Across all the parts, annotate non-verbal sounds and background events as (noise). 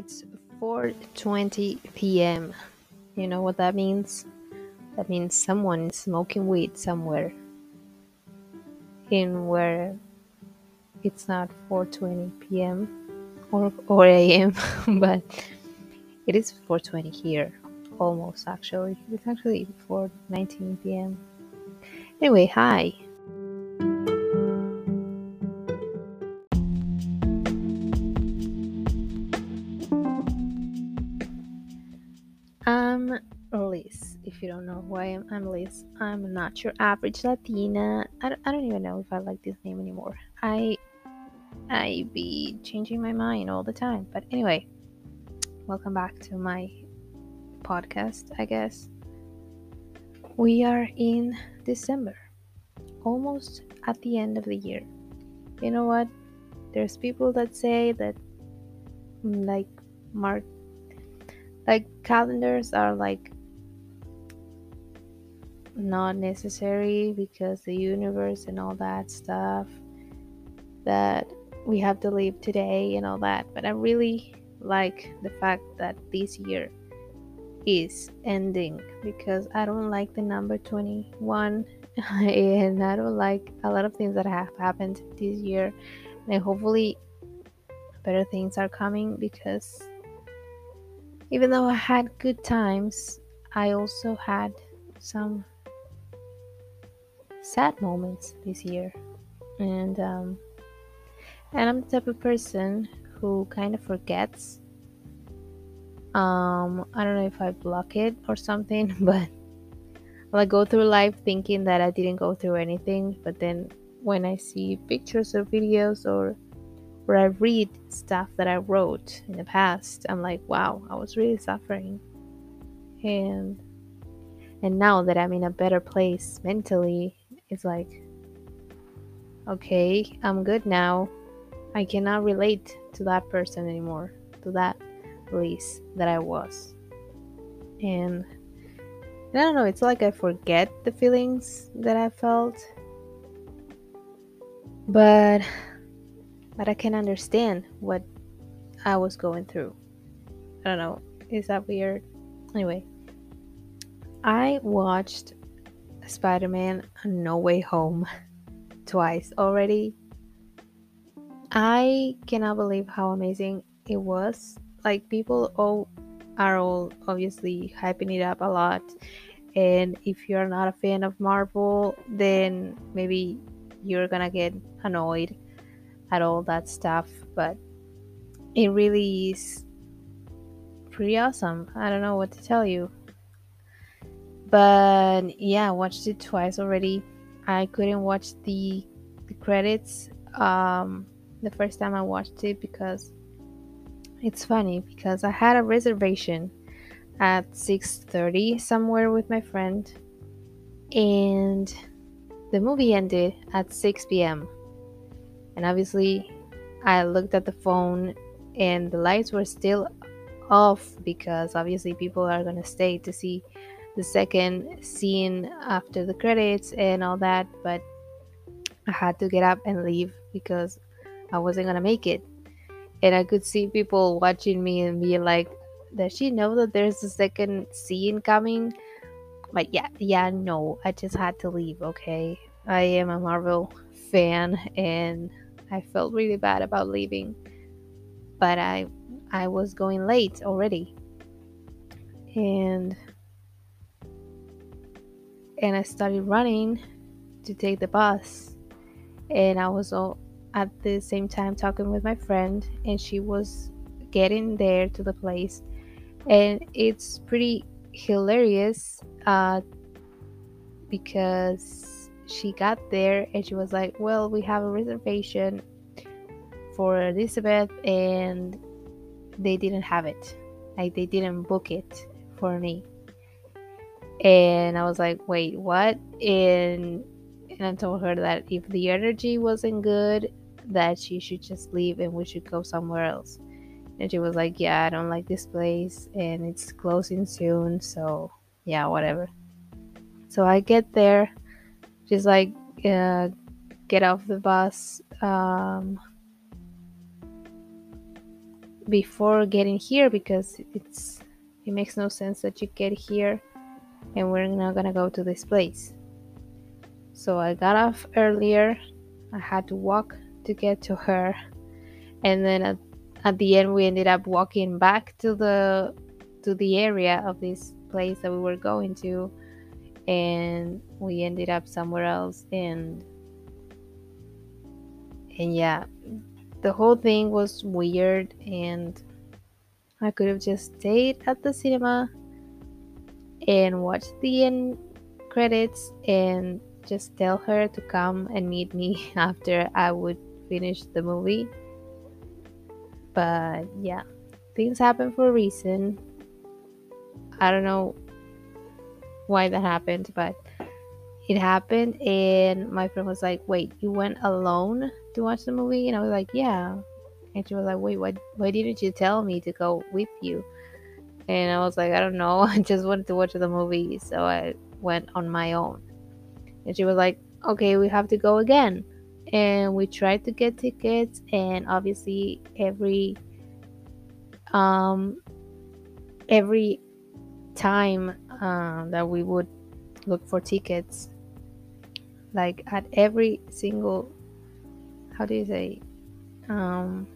It's 4:20 p.m. You know what that means? That means someone is smoking weed somewhere. In where it's not 4:20 p.m. or or a.m. (laughs) but it is 4:20 here. Almost actually. It's actually 4:19 p.m. Anyway, hi. If you don't know who I am, I'm Liz. I'm not your average Latina. I don't, I don't even know if I like this name anymore. I I be changing my mind all the time. But anyway, welcome back to my podcast, I guess. We are in December, almost at the end of the year. You know what? There's people that say that mm, like Mark like calendars are like not necessary because the universe and all that stuff that we have to live today and all that. But i really like the fact that this year is ending because i don't like the number 21 (laughs) and i don't like a lot of things that have happened this year. And hopefully better things are coming because even though I had good times, I also had some sad moments this year. And um, and I'm the type of person who kind of forgets. Um, I don't know if I block it or something, (laughs) but I go through life thinking that I didn't go through anything, but then when I see pictures or videos or where I read stuff that I wrote in the past, I'm like, wow, I was really suffering. And and now that I'm in a better place mentally, it's like okay, I'm good now. I cannot relate to that person anymore, to that Liz that I was. And I don't know, it's like I forget the feelings that I felt. But but I can understand what I was going through. I don't know. Is that weird? Anyway, I watched Spider Man No Way Home twice already. I cannot believe how amazing it was. Like, people all are all obviously hyping it up a lot. And if you're not a fan of Marvel, then maybe you're gonna get annoyed at all that stuff, but it really is pretty awesome. I don't know what to tell you. But yeah, I watched it twice already. I couldn't watch the the credits um the first time I watched it because it's funny because I had a reservation at 6:30 somewhere with my friend and the movie ended at 6 p.m. And obviously, I looked at the phone and the lights were still off because obviously people are going to stay to see the second scene after the credits and all that. But I had to get up and leave because I wasn't to make it. And I could see people watching me and be like, does she know that there's a second scene coming? But yeah, yeah, no, I just had to leave, okay? I am a Marvel fan and I felt really bad about leaving. But I I was going late already. And and I started running to take the bus. And I was all at the same time talking with my friend and she was getting there to the place and it's pretty hilarious uh, because she got there and she was like, Well, we have a reservation for Elizabeth and they didn't have it. Like they didn't book it for me. And I was like, Wait, what? And and I told her that if the energy wasn't good, that she should just leave and we should go somewhere else. And she was like, Yeah, I don't like this place and it's closing soon, so yeah, whatever. So I get there just like uh, get off the bus um, before getting here because it's it makes no sense that you get here and we're not gonna go to this place. So I got off earlier. I had to walk to get to her, and then at, at the end we ended up walking back to the to the area of this place that we were going to, and we ended up somewhere else. And and yeah the whole thing was weird. And I could have just stayed at the cinema and watch the end credits and just tell her to come and meet me (laughs) after I would finish the movie. But yeah, things happen for a reason. I don't know why that happened, but it happened and my friend was like, Wait, you went alone to watch the movie? And I was like, Yeah. And she was like, Wait, why why didn't you tell me to go with you? And I was like, I don't know, (laughs) I just wanted to watch the movie, so I went on my own. And she was like, Okay, we have to go again. And we tried to get tickets and obviously every um every time um, that we would look for tickets like at every single how do you say um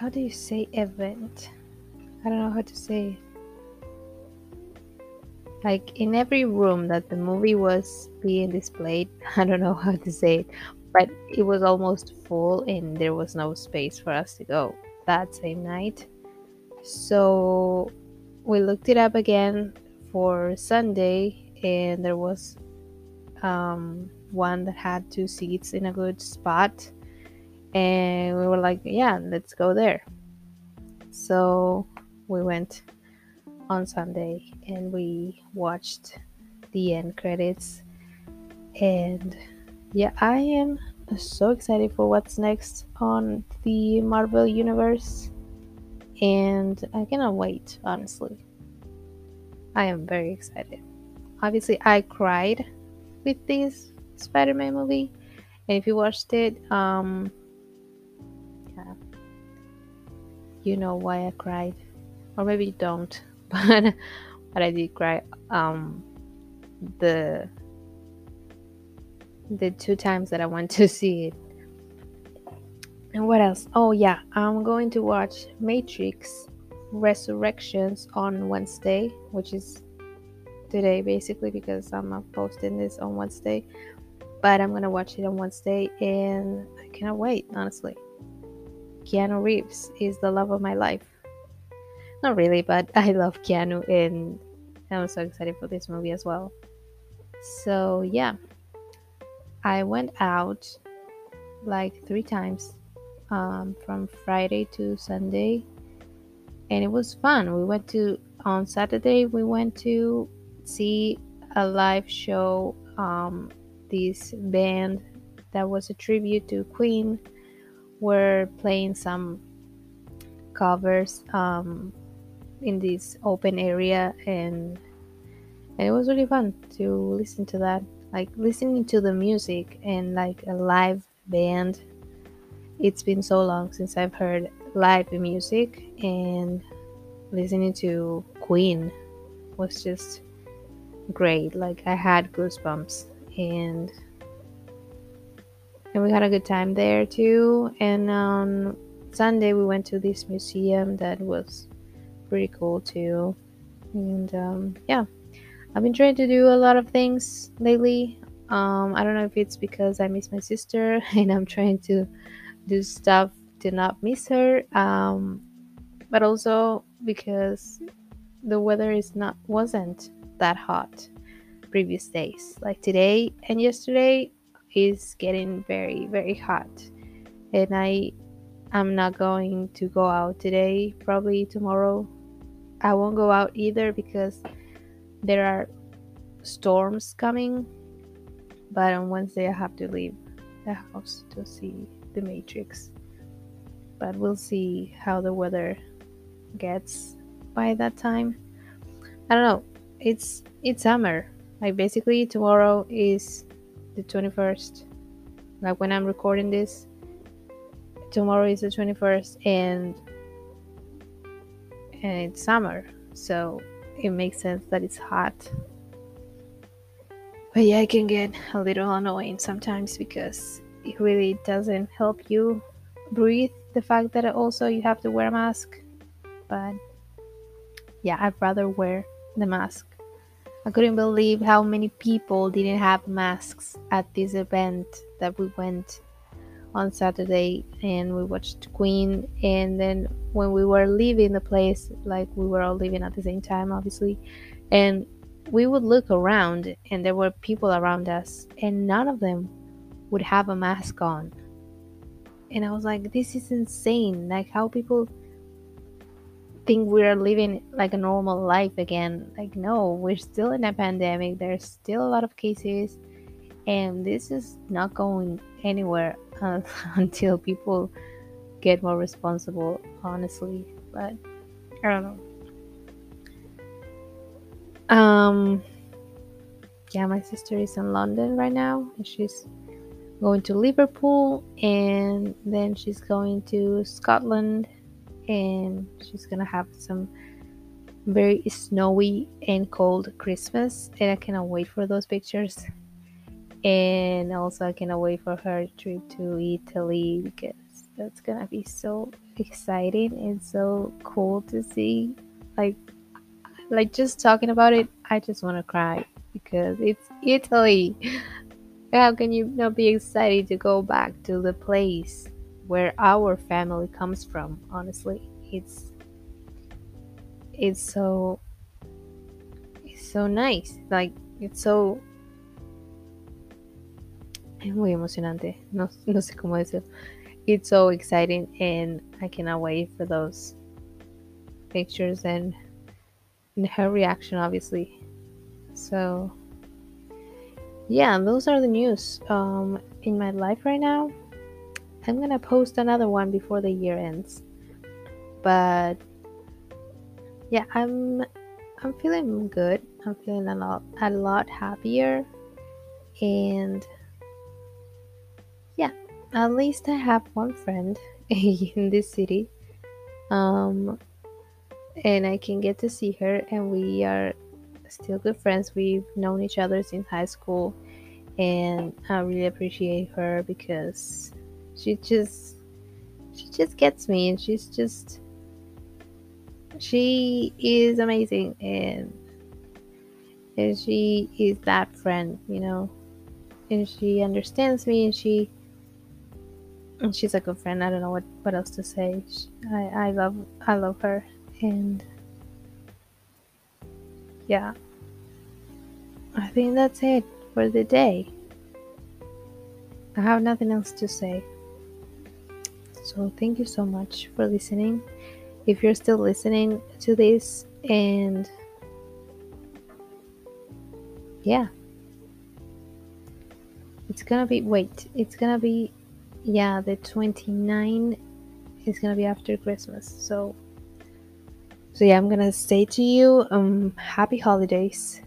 how do you say event? I don't know how to say. Like in every room that the movie was being displayed (laughs) i don't know how to say it but it was almost full and there was no space for us to go that same night. So we looked it up again for sunday and there was um, one that had two seats in a good spot and we were like yeah let's go there. So we went on sunday and we watched the end credits. And yeah i am so excited for what's next on the marvel universe. And i cannot wait honestly. I am very excited. Obviously I cried with this Spider-Man movie, and if you watched it, um, you know why I cried, or maybe you don't, (laughs) but but I did cry. Um, the the two times that I went to (laughs) see it. And what else? Oh yeah, I'm going to watch Matrix Resurrections on Wednesday, which is today basically because I'm not posting this on Wednesday. But I'm gonna watch it on Wednesday and I cannot wait, honestly. Keanu Reeves is the love of my life. Not really, but (laughs) I love Keanu and I'm so excited for this movie as well. So yeah. I went out like three times um, from Friday to Sunday and it was fun. We went to on Saturday we went to see a live show. Um, this band that was a tribute to Queen were playing some covers um, in this open area, and and it was really fun to listen to that. Like listening to the music and like a live band. It's been so long since I've heard live music, and listening to Queen was just great. Like I had goosebumps and and we had a good time there too. And on Sunday we went to this museum that was pretty cool too. And um, yeah, I've been trying to do a lot of things lately. Um, I don't know if it's because I miss my sister (laughs) and I'm trying to do stuff to not miss her. Um, but also because the weather is not wasn't that hot previous days. Like today and yesterday is getting very very hot. And I I'm not going to go out today. Probably tomorrow I won't go out either because there are storms coming. But on Wednesday I have to leave the house to see the Matrix. But we'll see how the weather gets by that time. I don't know it's it's summer. Like basically tomorrow is the 21st. Like when I'm recording this, tomorrow is the 21st and and it's summer so it makes sense that it's hot but yeah it can get a little annoying sometimes because it really doesn't help you breathe the fact that also you have to wear a mask but yeah i'd rather wear the mask i couldn't believe how many people didn't have masks at this event that we went on Saturday and we watched Queen. And then when we were leaving the place, like we were all leaving at the same time, obviously, and we would look around and there were people around us, and none of them would have a mask on. And I was like, this is insane. Like, how people think we're living like a normal life again. Like, no, we're still in a pandemic. There's still a lot of cases, and this is not going anywhere uh, (laughs) until people get more responsible, honestly. But I don't know. Um, yeah, my sister is in London right now, and she's going to Liverpool, and then she's going to Scotland, and she's gonna have some very snowy and cold Christmas, and I cannot wait for those pictures and also I cannot wait for her trip to Italy because that's gonna be so exciting and so cool to see. Like, like just talking about it, I just want to cry because it's Italy. (laughs) How can you not be excited to go back to the place where our family comes from? Honestly, it's it's so it's so nice. Like it's so es muy emocionante. No, (laughs) no sé cómo decirlo. It's so exciting, and I cannot wait for those pictures and, and her reaction, obviously. So, yeah, those are the news um, in my life right now. I'm gonna post another one before the year ends, but yeah, I'm I'm feeling good. I'm feeling a lot a lot happier, and yeah, at least I have one friend (laughs) in this city. Um, and I can get to see her, and we are still good friends. We've known each other since high school, and I really appreciate her because she just she just gets me, and she's just she is amazing, and and she is that friend, you know, and she understands me, and she and she's a good friend. I don't know what, what else to say. She, I, I love I love her and yeah. I think that's it for the day. I have nothing else to say. So thank you so much for listening. If you're still listening to this and yeah. It's gonna be wait, it's gonna be yeah, the 29 is gonna be after Christmas. So, so yeah, I'm gonna say to you, um, happy holidays,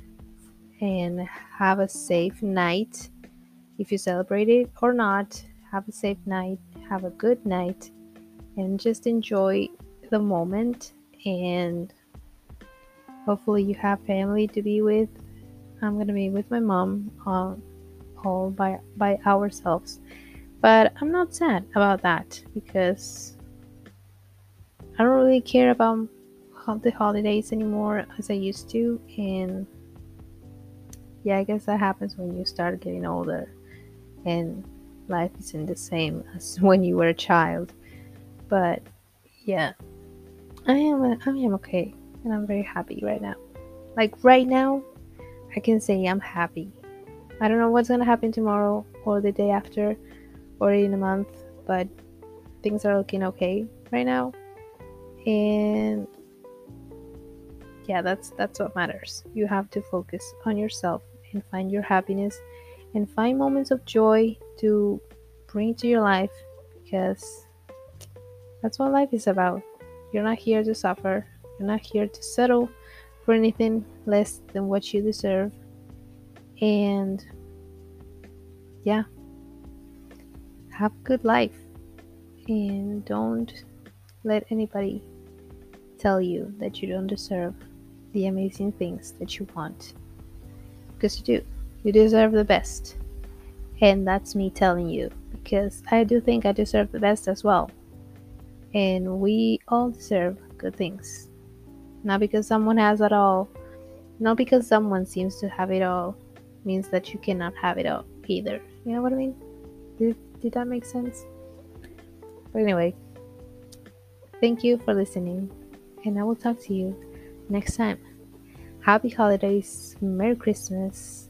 and have a safe night. If you celebrate it or not, have a safe night. Have a good night, and just enjoy the moment. And hopefully, you have family to be with. I'm gonna be with my mom, uh, all by by ourselves but I'm not sad about that because I don't really care about the holidays anymore as I used to. And yeah, I guess that happens when you start getting older and life isn't the same as (laughs) when you were a child. But yeah, I am I am okay and I'm very happy right now. Like right now, I can say I'm happy. I don't know what's gonna happen tomorrow or the day after, or in a month, but things are looking okay right now. And yeah, that's that's what matters. You have to focus on yourself and find your happiness and find moments of joy to bring to your life because that's what life is about. You're not here to suffer. You're not here to settle for anything less than what you deserve. And yeah, have a good life and don't let anybody tell you that you don't deserve the amazing things that you want. Because you do. You deserve the best. And that's me telling you because I do think I deserve the best as well. And we all deserve good things. Not because someone has it all, not because someone seems to have it all, means that you cannot have it all either. You know what I mean? Did, did that make sense? But anyway, thank you for listening, and I will talk to you next time. Happy holidays, Merry Christmas,